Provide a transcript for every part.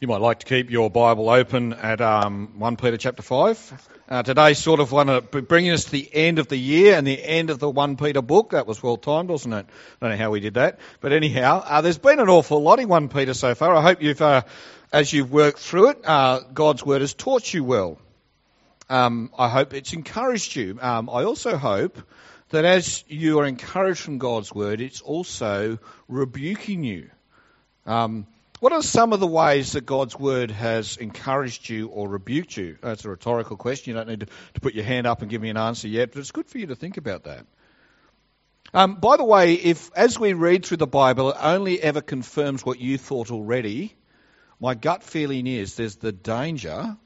You might like to keep your Bible open at um, 1 Peter chapter 5. Uh, today's sort of one of, bringing us to the end of the year and the end of the 1 Peter book. That was well timed, wasn't it? I don't know how we did that. But anyhow, uh, there's been an awful lot in 1 Peter so far. I hope you've, uh, as you've worked through it, uh, God's Word has taught you well. Um, I hope it's encouraged you. Um, I also hope that as you are encouraged from God's Word, it's also rebuking you. Um, what are some of the ways that God's word has encouraged you or rebuked you? That's a rhetorical question. You don't need to, to put your hand up and give me an answer yet, but it's good for you to think about that. Um, by the way, if as we read through the Bible, it only ever confirms what you thought already, my gut feeling is there's the danger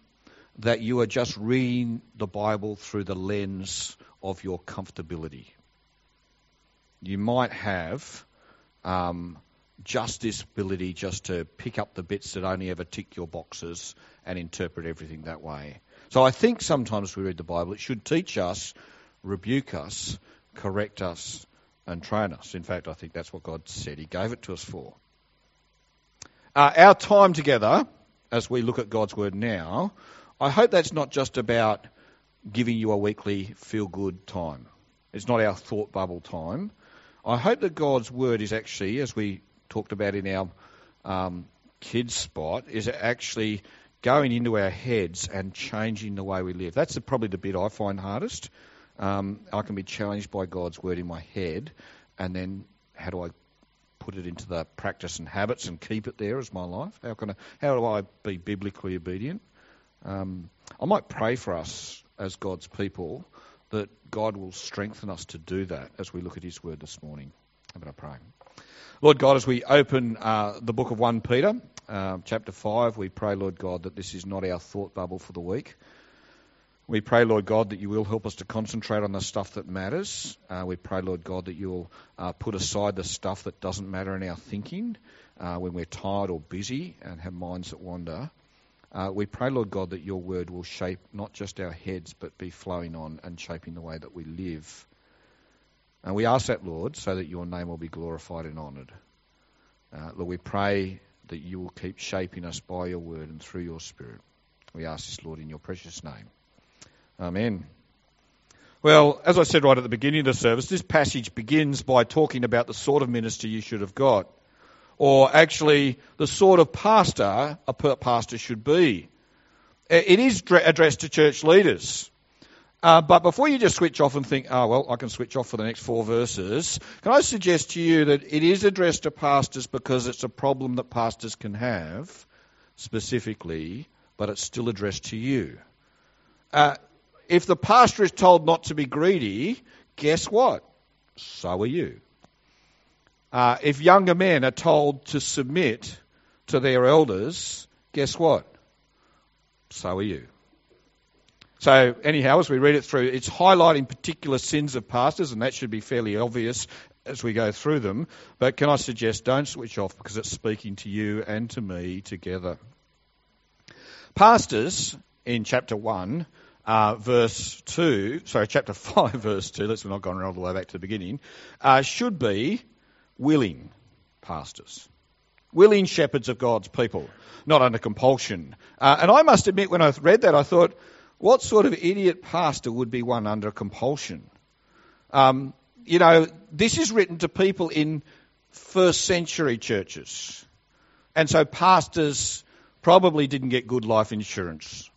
that you are just reading the Bible through the lens of your comfortability. You might have um, just this ability just to pick up the bits that only ever tick your boxes and interpret everything that way. So I think sometimes we read the Bible, it should teach us, rebuke us, correct us, and train us. In fact, I think that's what God said He gave it to us for. Uh, our time together, as we look at God's Word now, I hope that's not just about giving you a weekly feel good time. It's not our thought bubble time. I hope that God's Word is actually, as we talked about in our um, kids spot is actually going into our heads and changing the way we live. That's the, probably the bit I find hardest. Um, I can be challenged by God's word in my head, and then how do I put it into the practice and habits and keep it there as my life? How can I? How do I be biblically obedient? Um, I might pray for us as God's people that God will strengthen us to do that as we look at His word this morning. How about I pray? Lord God, as we open uh, the book of 1 Peter, uh, chapter 5, we pray, Lord God, that this is not our thought bubble for the week. We pray, Lord God, that you will help us to concentrate on the stuff that matters. Uh, we pray, Lord God, that you'll uh, put aside the stuff that doesn't matter in our thinking uh, when we're tired or busy and have minds that wander. Uh, we pray, Lord God, that your word will shape not just our heads, but be flowing on and shaping the way that we live. And we ask that, Lord, so that your name will be glorified and honoured. Uh, Lord, we pray that you will keep shaping us by your word and through your spirit. We ask this, Lord, in your precious name. Amen. Well, as I said right at the beginning of the service, this passage begins by talking about the sort of minister you should have got, or actually the sort of pastor a pastor should be. It is addressed to church leaders. Uh, but before you just switch off and think, oh, well, I can switch off for the next four verses, can I suggest to you that it is addressed to pastors because it's a problem that pastors can have specifically, but it's still addressed to you. Uh, if the pastor is told not to be greedy, guess what? So are you. Uh, if younger men are told to submit to their elders, guess what? So are you. So, anyhow, as we read it through, it's highlighting particular sins of pastors, and that should be fairly obvious as we go through them. But can I suggest don't switch off because it's speaking to you and to me together. Pastors, in chapter 1, uh, verse 2, sorry, chapter 5, verse 2, let's not go all the way back to the beginning, uh, should be willing pastors. Willing shepherds of God's people, not under compulsion. Uh, and I must admit, when I read that, I thought, what sort of idiot pastor would be one under compulsion? Um, you know, this is written to people in first century churches. And so pastors probably didn't get good life insurance.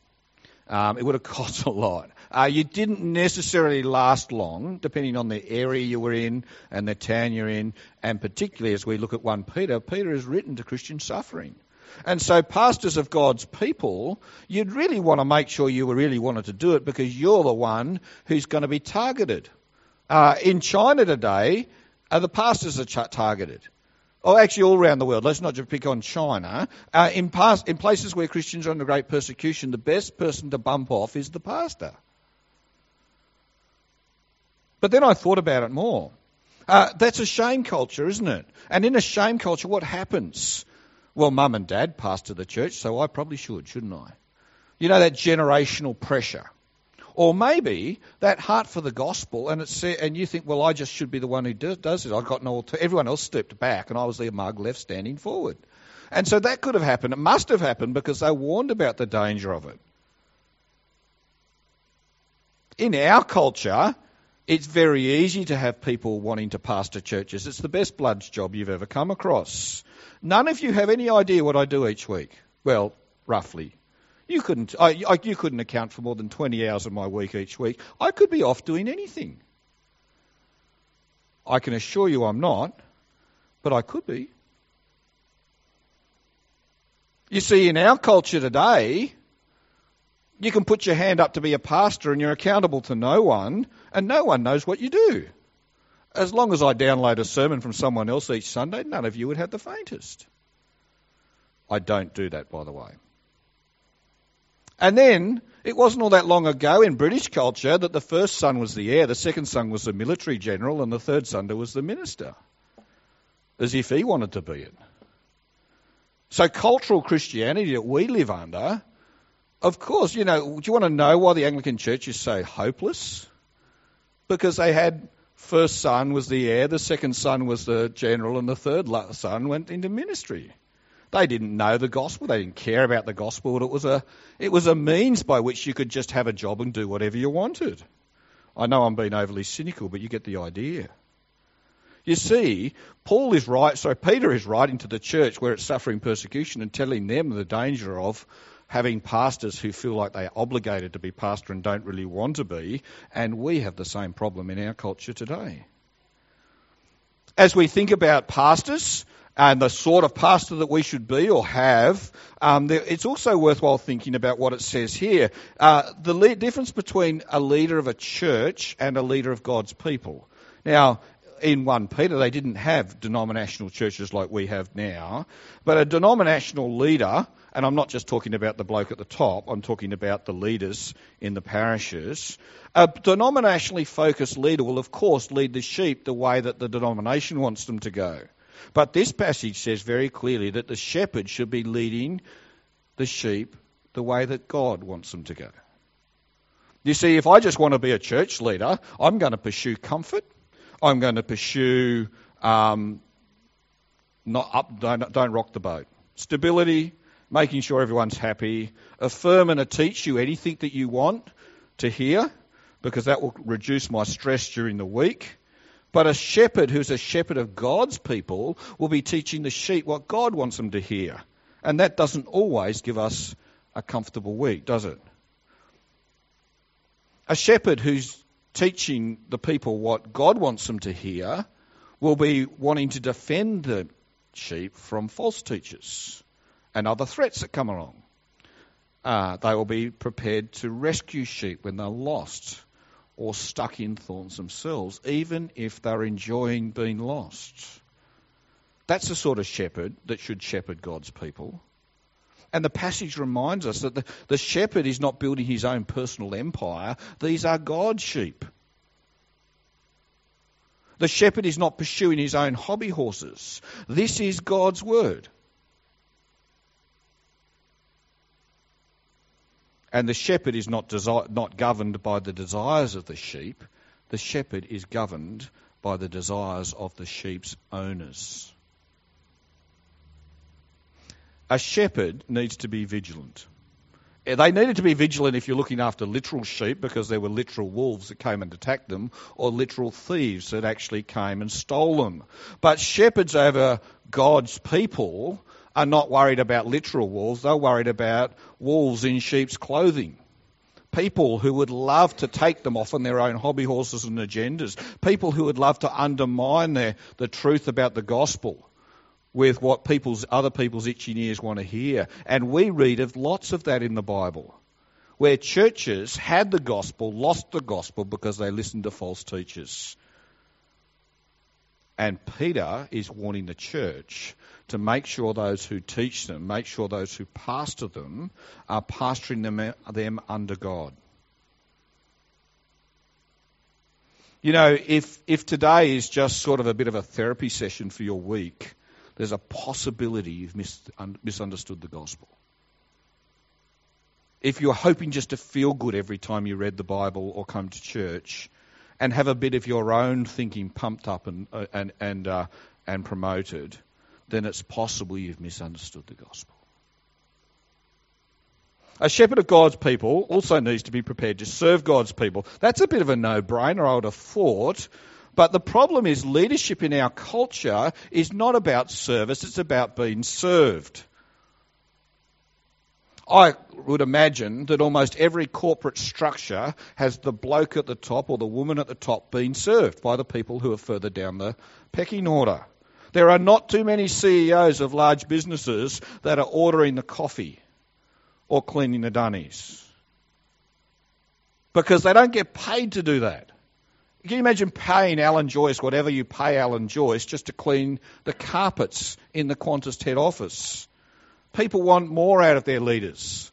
Um, it would have cost a lot. Uh, you didn't necessarily last long, depending on the area you were in and the town you're in, and particularly as we look at 1 Peter, Peter is written to Christian suffering. And so, pastors of God's people, you'd really want to make sure you really wanted to do it because you're the one who's going to be targeted. Uh, in China today, uh, the pastors are targeted. Oh, actually, all around the world. Let's not just pick on China. Uh, in, in places where Christians are under great persecution, the best person to bump off is the pastor. But then I thought about it more. Uh, that's a shame culture, isn't it? And in a shame culture, what happens? Well, mum and dad pastor the church, so I probably should, shouldn't I? You know, that generational pressure. Or maybe that heart for the gospel, and it's and you think, well, I just should be the one who does it. I've got no. Everyone else stepped back, and I was the mug left standing forward. And so that could have happened. It must have happened because they warned about the danger of it. In our culture, it's very easy to have people wanting to pastor churches. It's the best bloods job you've ever come across. None of you have any idea what I do each week. Well, roughly. You couldn't, I, I, you couldn't account for more than 20 hours of my week each week. I could be off doing anything. I can assure you I'm not, but I could be. You see, in our culture today, you can put your hand up to be a pastor and you're accountable to no one, and no one knows what you do. As long as I download a sermon from someone else each Sunday, none of you would have the faintest. I don't do that, by the way. And then, it wasn't all that long ago in British culture that the first son was the heir, the second son was the military general, and the third son was the minister. As if he wanted to be it. So, cultural Christianity that we live under of course, you know, do you want to know why the Anglican Church is so hopeless? Because they had first son was the heir, the second son was the general, and the third son went into ministry. They didn't know the gospel. They didn't care about the gospel. It was a, it was a means by which you could just have a job and do whatever you wanted. I know I'm being overly cynical, but you get the idea. You see, Paul is right, so Peter is writing to the church where it's suffering persecution and telling them the danger of having pastors who feel like they are obligated to be pastor and don't really want to be, and we have the same problem in our culture today. As we think about pastors, and the sort of pastor that we should be or have, um, there, it's also worthwhile thinking about what it says here. Uh, the le- difference between a leader of a church and a leader of God's people. Now, in 1 Peter, they didn't have denominational churches like we have now, but a denominational leader and I'm not just talking about the bloke at the top, I'm talking about the leaders in the parishes. A denominationally focused leader will, of course, lead the sheep the way that the denomination wants them to go. But this passage says very clearly that the shepherd should be leading the sheep the way that God wants them to go. You see, if I just want to be a church leader, I'm going to pursue comfort. I'm going to pursue um, not up, don't, don't rock the boat. Stability, making sure everyone's happy. Affirm and teach you anything that you want to hear, because that will reduce my stress during the week. But a shepherd who's a shepherd of God's people will be teaching the sheep what God wants them to hear. And that doesn't always give us a comfortable week, does it? A shepherd who's teaching the people what God wants them to hear will be wanting to defend the sheep from false teachers and other threats that come along. Uh, they will be prepared to rescue sheep when they're lost or stuck in thorns themselves, even if they're enjoying being lost. That's the sort of shepherd that should shepherd God's people. And the passage reminds us that the, the shepherd is not building his own personal empire, these are God's sheep. The shepherd is not pursuing his own hobby horses. This is God's word. And the shepherd is not, desi- not governed by the desires of the sheep, the shepherd is governed by the desires of the sheep's owners. A shepherd needs to be vigilant. They needed to be vigilant if you're looking after literal sheep because there were literal wolves that came and attacked them, or literal thieves that actually came and stole them. But shepherds over God's people are not worried about literal wolves, they're worried about wolves in sheep's clothing. People who would love to take them off on their own hobby horses and agendas. People who would love to undermine their, the truth about the gospel with what people's, other people's itching ears want to hear. And we read of lots of that in the Bible, where churches had the gospel, lost the gospel because they listened to false teachers. And Peter is warning the church to make sure those who teach them, make sure those who pastor them, are pastoring them, them under God. You know, if, if today is just sort of a bit of a therapy session for your week, there's a possibility you've mis- un- misunderstood the gospel. If you're hoping just to feel good every time you read the Bible or come to church, and have a bit of your own thinking pumped up and, uh, and, and, uh, and promoted, then it's possible you've misunderstood the gospel. A shepherd of God's people also needs to be prepared to serve God's people. That's a bit of a no brainer, I would have thought. But the problem is, leadership in our culture is not about service, it's about being served. I would imagine that almost every corporate structure has the bloke at the top or the woman at the top being served by the people who are further down the pecking order. There are not too many CEOs of large businesses that are ordering the coffee or cleaning the dunnies. Because they don't get paid to do that. Can you imagine paying Alan Joyce whatever you pay Alan Joyce just to clean the carpets in the Qantas head office? People want more out of their leaders.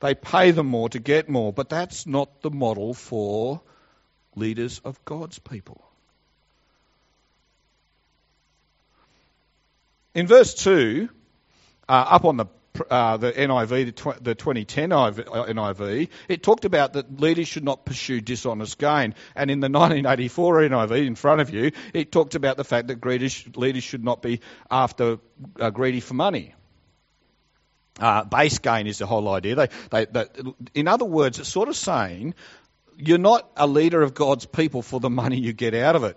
They pay them more to get more, but that's not the model for leaders of God's people. In verse 2, uh, up on the uh, the NIV, the, tw- the 2010 NIV, it talked about that leaders should not pursue dishonest gain. And in the 1984 NIV, in front of you, it talked about the fact that leaders should not be after uh, greedy for money. Uh, base gain is the whole idea. They, they, they, in other words, it's sort of saying you're not a leader of God's people for the money you get out of it.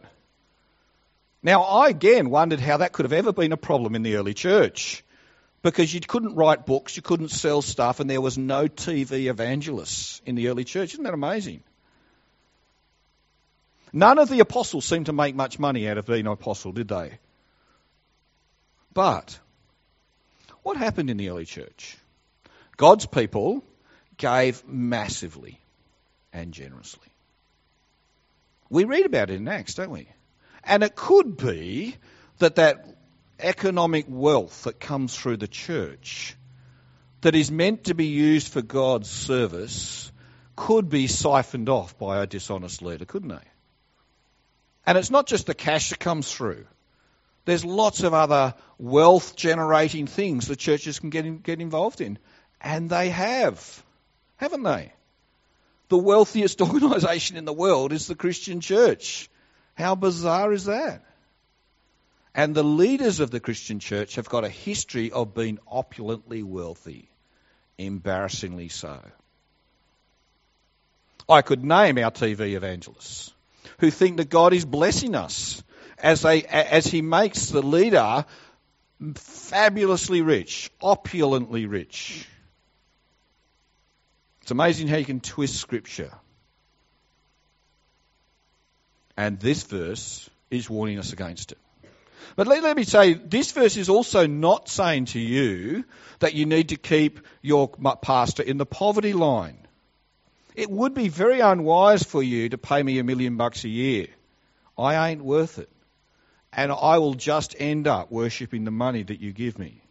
Now, I again wondered how that could have ever been a problem in the early church because you couldn't write books, you couldn't sell stuff, and there was no TV evangelists in the early church. Isn't that amazing? None of the apostles seemed to make much money out of being an apostle, did they? But what happened in the early church? God's people gave massively and generously. We read about it in Acts, don't we? And it could be that that economic wealth that comes through the church that is meant to be used for God's service could be siphoned off by a dishonest leader, couldn't they? And it's not just the cash that comes through. There's lots of other wealth generating things the churches can get, in, get involved in. And they have, haven't they? The wealthiest organisation in the world is the Christian church. How bizarre is that? And the leaders of the Christian church have got a history of being opulently wealthy, embarrassingly so. I could name our TV evangelists who think that God is blessing us as, they, as He makes the leader fabulously rich, opulently rich. It's amazing how you can twist Scripture. And this verse is warning us against it. But let, let, me say, this verse is also not saying to you that you need to keep your pastor in the poverty line. It would be very unwise for you to pay me a million bucks a year. I ain't worth it. And I will just end up worshipping the money that you give me.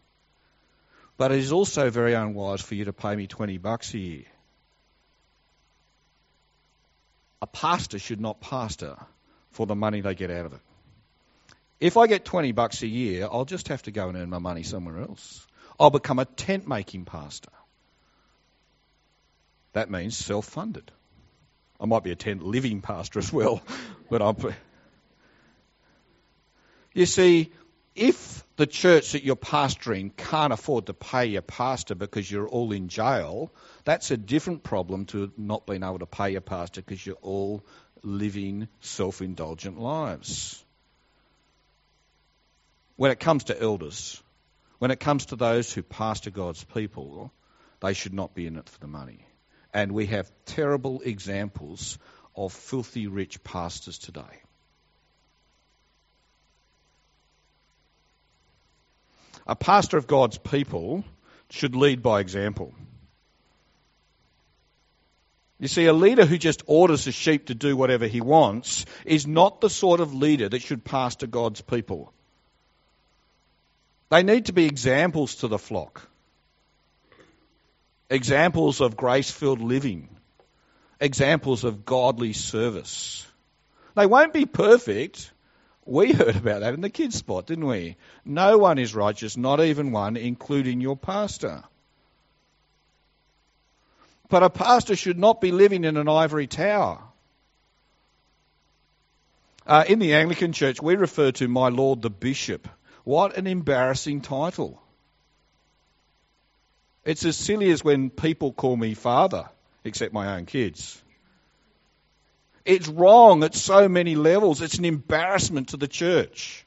But it is also very unwise for you to pay me 20 bucks a year. A pastor should not pastor for the money they get out of it. If I get 20 bucks a year, I'll just have to go and earn my money somewhere else. I'll become a tent making pastor. That means self funded. I might be a tent living pastor as well, but I'm. You see, if the church that you're pastoring can't afford to pay your pastor because you're all in jail, that's a different problem to not being able to pay your pastor because you're all living self indulgent lives when it comes to elders, when it comes to those who pastor God's people, they should not be in it for the money. And we have terrible examples of filthy rich pastors today. A pastor of God's people should lead by example. You see, a leader who just orders the sheep to do whatever he wants is not the sort of leader that should pastor God's people. They need to be examples to the flock. Examples of grace filled living. Examples of godly service. They won't be perfect. We heard about that in the kids' spot, didn't we? No one is righteous, not even one, including your pastor. But a pastor should not be living in an ivory tower. Uh, in the Anglican Church, we refer to my Lord the Bishop What an embarrassing title. It's as silly as when people call me father, except my own kids. It's wrong at so many levels. It's an embarrassment to the church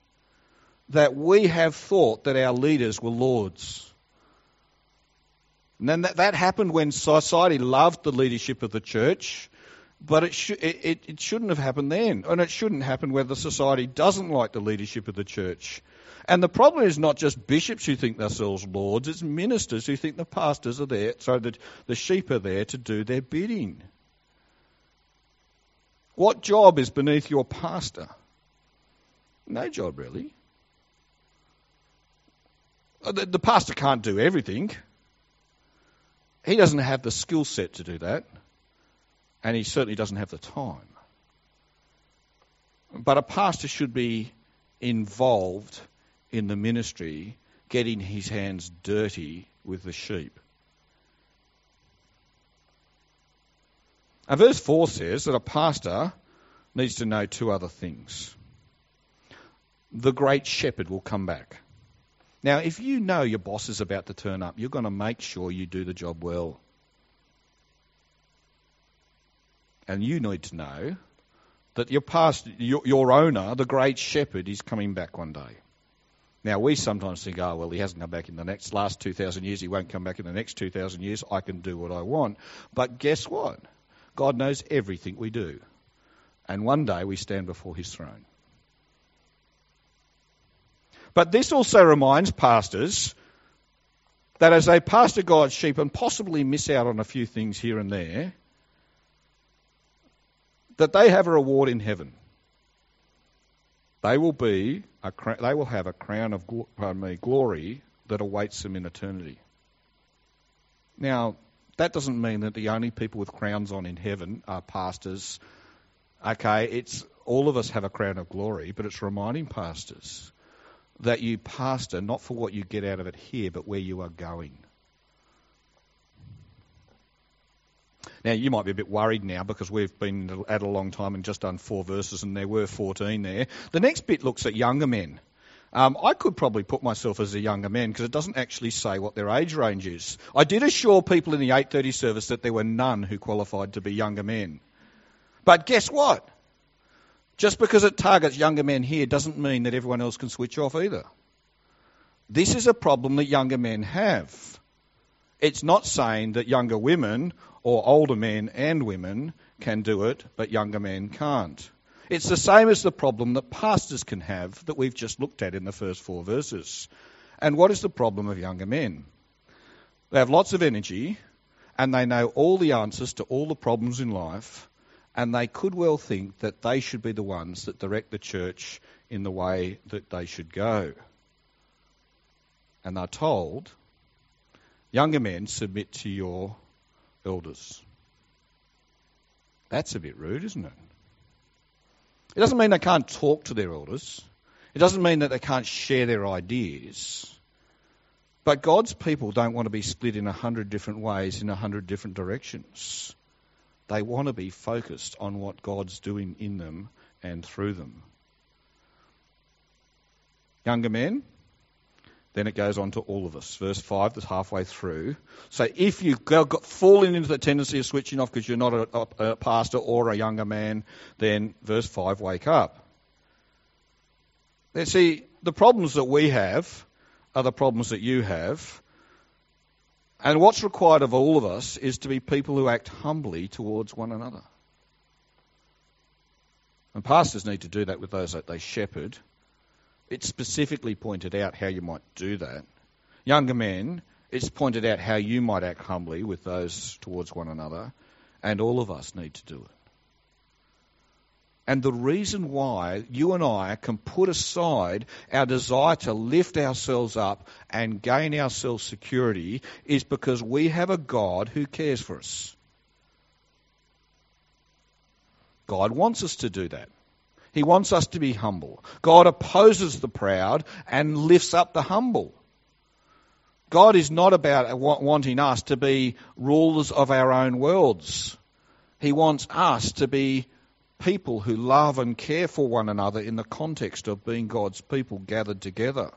that we have thought that our leaders were lords. And then that, that happened when society loved the leadership of the church, but it, sh- it, it shouldn't have happened then. And it shouldn't happen where the society doesn't like the leadership of the church. And the problem is not just bishops who think themselves lords, it's ministers who think the pastors are there, so that the sheep are there to do their bidding. What job is beneath your pastor? No job, really. Uh, the, the pastor can't do everything. He doesn't have the skill set to do that, and he certainly doesn't have the time. But a pastor should be involved in the ministry, getting his hands dirty with the sheep. And verse 4 says that a pastor needs to know two other things. The great shepherd will come back. Now, if you know your boss is about to turn up, you're going to make sure you do the job well. And you need to know that your past, your, your owner, the great shepherd, is coming back one day. Now, we sometimes think, oh, well, he hasn't come back in the next last 2,000 years. He won't come back in the next 2,000 years. I can do what I want. But guess what? God knows everything we do. And one day we stand before his throne. But this also reminds pastors that as they pastor God's sheep and possibly miss out on a few things here and there, that they have a reward in heaven. They will be a, they will have a crown of pardon me, glory that awaits them in eternity. Now, that doesn't mean that the only people with crowns on in heaven are pastors. Okay, it's all of us have a crown of glory, but it's reminding pastors that you pastor not for what you get out of it here, but where you are going. Now, you might be a bit worried now because we've been at a long time and just done four verses, and there were 14 there. The next bit looks at younger men. Um, I could probably put myself as a younger man because it doesn't actually say what their age range is. I did assure people in the 8:30 service that there were none who qualified to be younger men. But guess what? Just because it targets younger men here doesn't mean that everyone else can switch off either. This is a problem that younger men have. It's not saying that younger women or older men and women can do it, but younger men can't. It's the same as the problem that pastors can have that we've just looked at in the first four verses. And what is the problem of younger men? They have lots of energy and they know all the answers to all the problems in life, and they could well think that they should be the ones that direct the church in the way that they should go. And they're told, younger men, submit to your elders. That's a bit rude, isn't it? It doesn't mean they can't talk to their elders. It doesn't mean that they can't share their ideas. But God's people don't want to be split in a hundred different ways in a hundred different directions. They want to be focused on what God's doing in them and through them. Younger men, then it goes on to all of us. Verse 5, that's halfway through. So if you've fallen into the tendency of switching off because you're not a, a, a pastor or a younger man, then verse 5, wake up. Now, see, the problems that we have are the problems that you have. And what's required of all of us is to be people who act humbly towards one another. And pastors need to do that with those that they shepherd it specifically pointed out how you might do that. Younger men, it's pointed out how you might act humbly with those towards one another, and all of us need to do it. And the reason why you and I can put aside our desire to lift ourselves up and gain ourselves security is because we have a God who cares for us. God wants us to do that. He wants us to be humble. God opposes the proud and lifts up the humble. God is not about wanting us to be rulers of our own worlds. He wants us to be people who love and care for one another in the context of being God's people gathered together.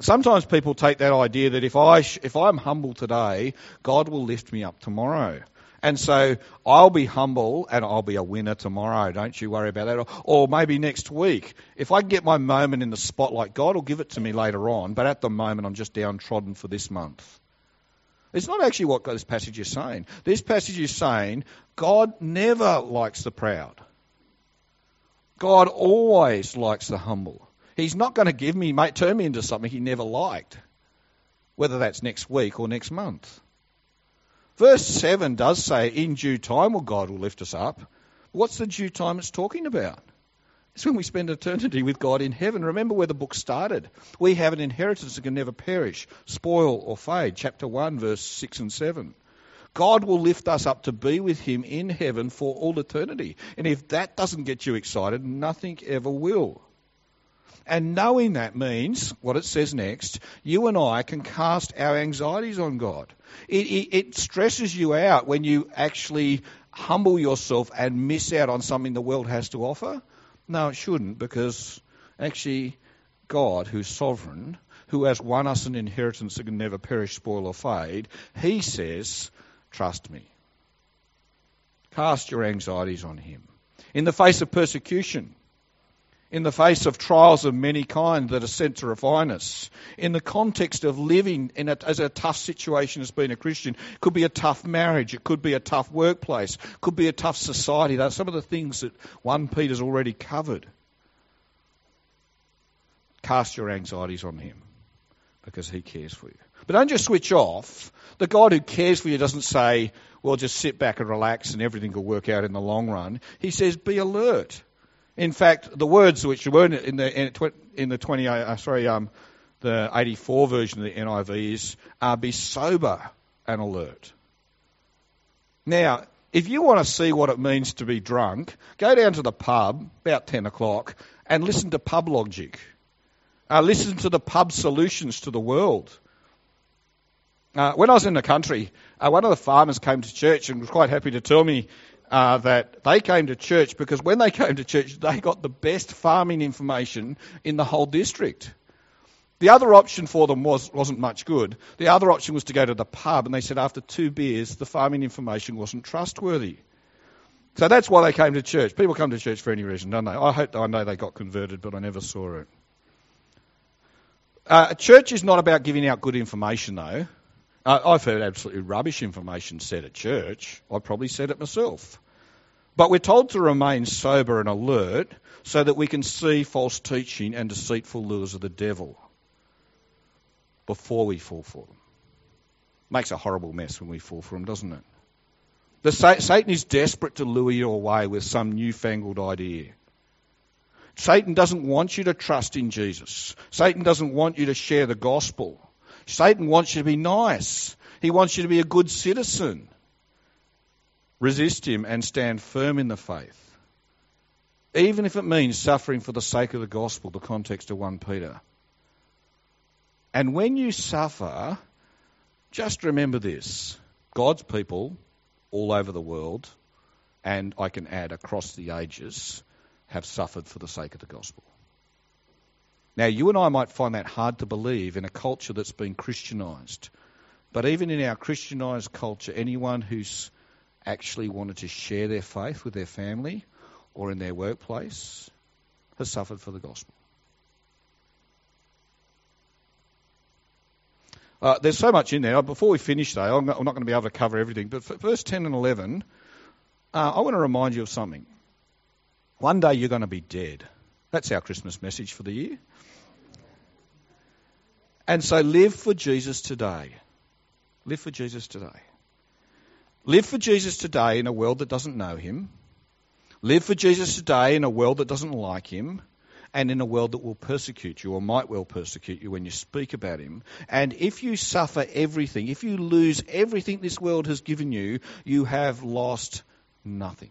Sometimes people take that idea that if, I if I'm humble today, God will lift me up tomorrow. And so I'll be humble and I'll be a winner tomorrow. Don't you worry about that. Or, maybe next week. If I can get my moment in the spotlight, God will give it to me later on. But at the moment, I'm just downtrodden for this month. It's not actually what this passage is saying. This passage is saying God never likes the proud. God always likes the humble. He's not going to give me, turn me into something he never liked, whether that's next week or next month. Verse 7 does say, In due time will God will lift us up. What's the due time it's talking about? It's when we spend eternity with God in heaven. Remember where the book started. We have an inheritance that can never perish, spoil, or fade. Chapter 1, verse 6 and 7. God will lift us up to be with Him in heaven for all eternity. And if that doesn't get you excited, nothing ever will. And knowing that means, what it says next, you and I can cast our anxieties on God. It, it, it, stresses you out when you actually humble yourself and miss out on something the world has to offer. No, it shouldn't, because actually, God, who's sovereign, who has won us an inheritance that can never perish, spoil, or fade, He says, Trust me. Cast your anxieties on Him. In the face of persecution, in the face of trials of many kinds that are sent to refine us, in the context of living in a, as a tough situation as being a Christian, could be a tough marriage, it could be a tough workplace, could be a tough society. That's some of the things that 1 Peter's already covered. Cast your anxieties on him because he cares for you. But don't just switch off. The God who cares for you doesn't say, well, just sit back and relax and everything will work out in the long run. He says, be alert. In fact, the words which were in the in the 20 uh, sorry um, the 84 version of the NIV is uh, be sober and alert. Now, if you want to see what it means to be drunk, go down to the pub about 10 o'clock and listen to Pub Logic. Uh, listen to the pub solutions to the world. Uh, when I was in the country, uh, one of the farmers came to church and was quite happy to tell me uh, that they came to church because when they came to church, they got the best farming information in the whole district. The other option for them was, wasn't much good. The other option was to go to the pub, and they said after two beers, the farming information wasn't trustworthy. So that's why they came to church. People come to church for any reason, don't they? I hope I know they got converted, but I never saw it. Uh, church is not about giving out good information, though. I've heard absolutely rubbish information said at church. I probably said it myself. But we're told to remain sober and alert so that we can see false teaching and deceitful lures of the devil before we fall for them. Makes a horrible mess when we fall for them, doesn't it? The Satan is desperate to lure you away with some newfangled idea. Satan doesn't want you to trust in Jesus. Satan doesn't want you to share the gospel. Satan wants you to be nice. He wants you to be a good citizen. Resist him and stand firm in the faith. Even if it means suffering for the sake of the gospel, the context of 1 Peter. And when you suffer, just remember this God's people all over the world, and I can add across the ages, have suffered for the sake of the gospel. Now, you and I might find that hard to believe in a culture that's been Christianized. But even in our Christianized culture, anyone who's actually wanted to share their faith with their family or in their workplace has suffered for the gospel. Uh, there's so much in there. Before we finish, though, I'm not, going to be able to cover everything. But for verse 10 and 11, uh, I want to remind you of something. One day you're going to be dead. That's our Christmas message for the year. And so live for Jesus today. Live for Jesus today. Live for Jesus today in a world that doesn't know him. Live for Jesus today in a world that doesn't like him and in a world that will persecute you or might well persecute you when you speak about him. And if you suffer everything, if you lose everything this world has given you, you have lost nothing.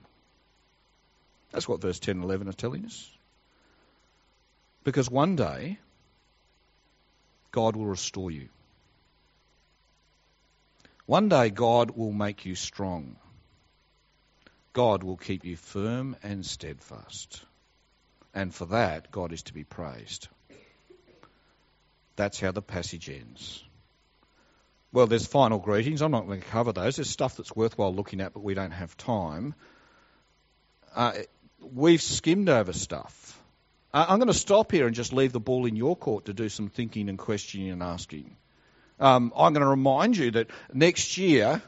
That's what verse 10 and 11 are telling us. Because one day, God will restore you. One day, God will make you strong. God will keep you firm and steadfast. And for that, God is to be praised. That's how the passage ends. Well, there's final greetings. I'm not going to cover those. There's stuff that's worthwhile looking at, but we don't have time. Uh, we've skimmed over stuff. Uh, I'm going to stop here and just leave the ball in your court to do some thinking and questioning and asking. Um, I'm going to remind you that next year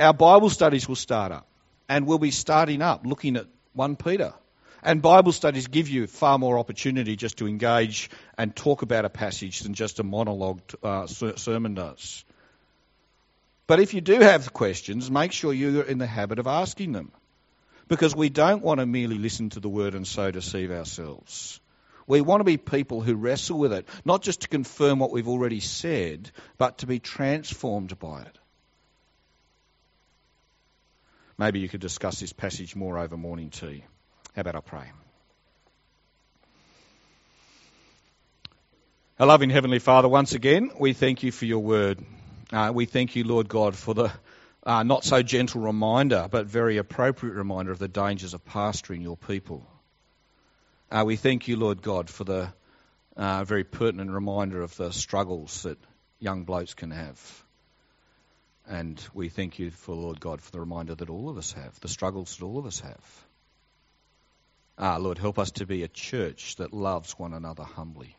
our Bible studies will start up, and we'll be starting up looking at 1 Peter. And Bible studies give you far more opportunity just to engage and talk about a passage than just a monologue uh, sermon does. But if you do have questions, make sure you're in the habit of asking them. Because we don't want to merely listen to the word and so deceive ourselves. We want to be people who wrestle with it, not just to confirm what we've already said, but to be transformed by it. Maybe you could discuss this passage more over morning tea. How about I pray? Our loving Heavenly Father, once again, we thank you for your word. Uh, we thank you, Lord God, for the uh, not so gentle reminder, but very appropriate reminder of the dangers of pastoring your people. Uh, we thank you, Lord God, for the uh, very pertinent reminder of the struggles that young blokes can have. And we thank you for, Lord God, for the reminder that all of us have, the struggles that all of us have. Ah, Lord, help us to be a church that loves one another humbly.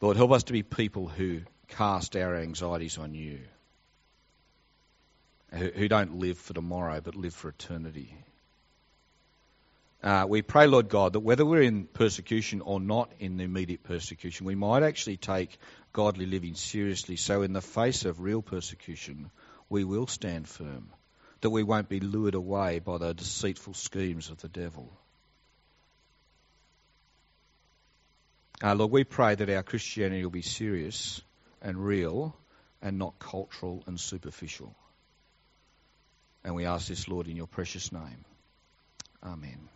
Lord, help us to be people who cast our anxieties on you, who don't live for tomorrow but live for eternity. Uh, we pray, Lord God, that whether we're in persecution or not in the immediate persecution, we might actually take godly living seriously. So, in the face of real persecution, we will stand firm, that we won't be lured away by the deceitful schemes of the devil. Uh, Lord, we pray that our Christianity will be serious and real and not cultural and superficial. And we ask this, Lord, in your precious name. Amen.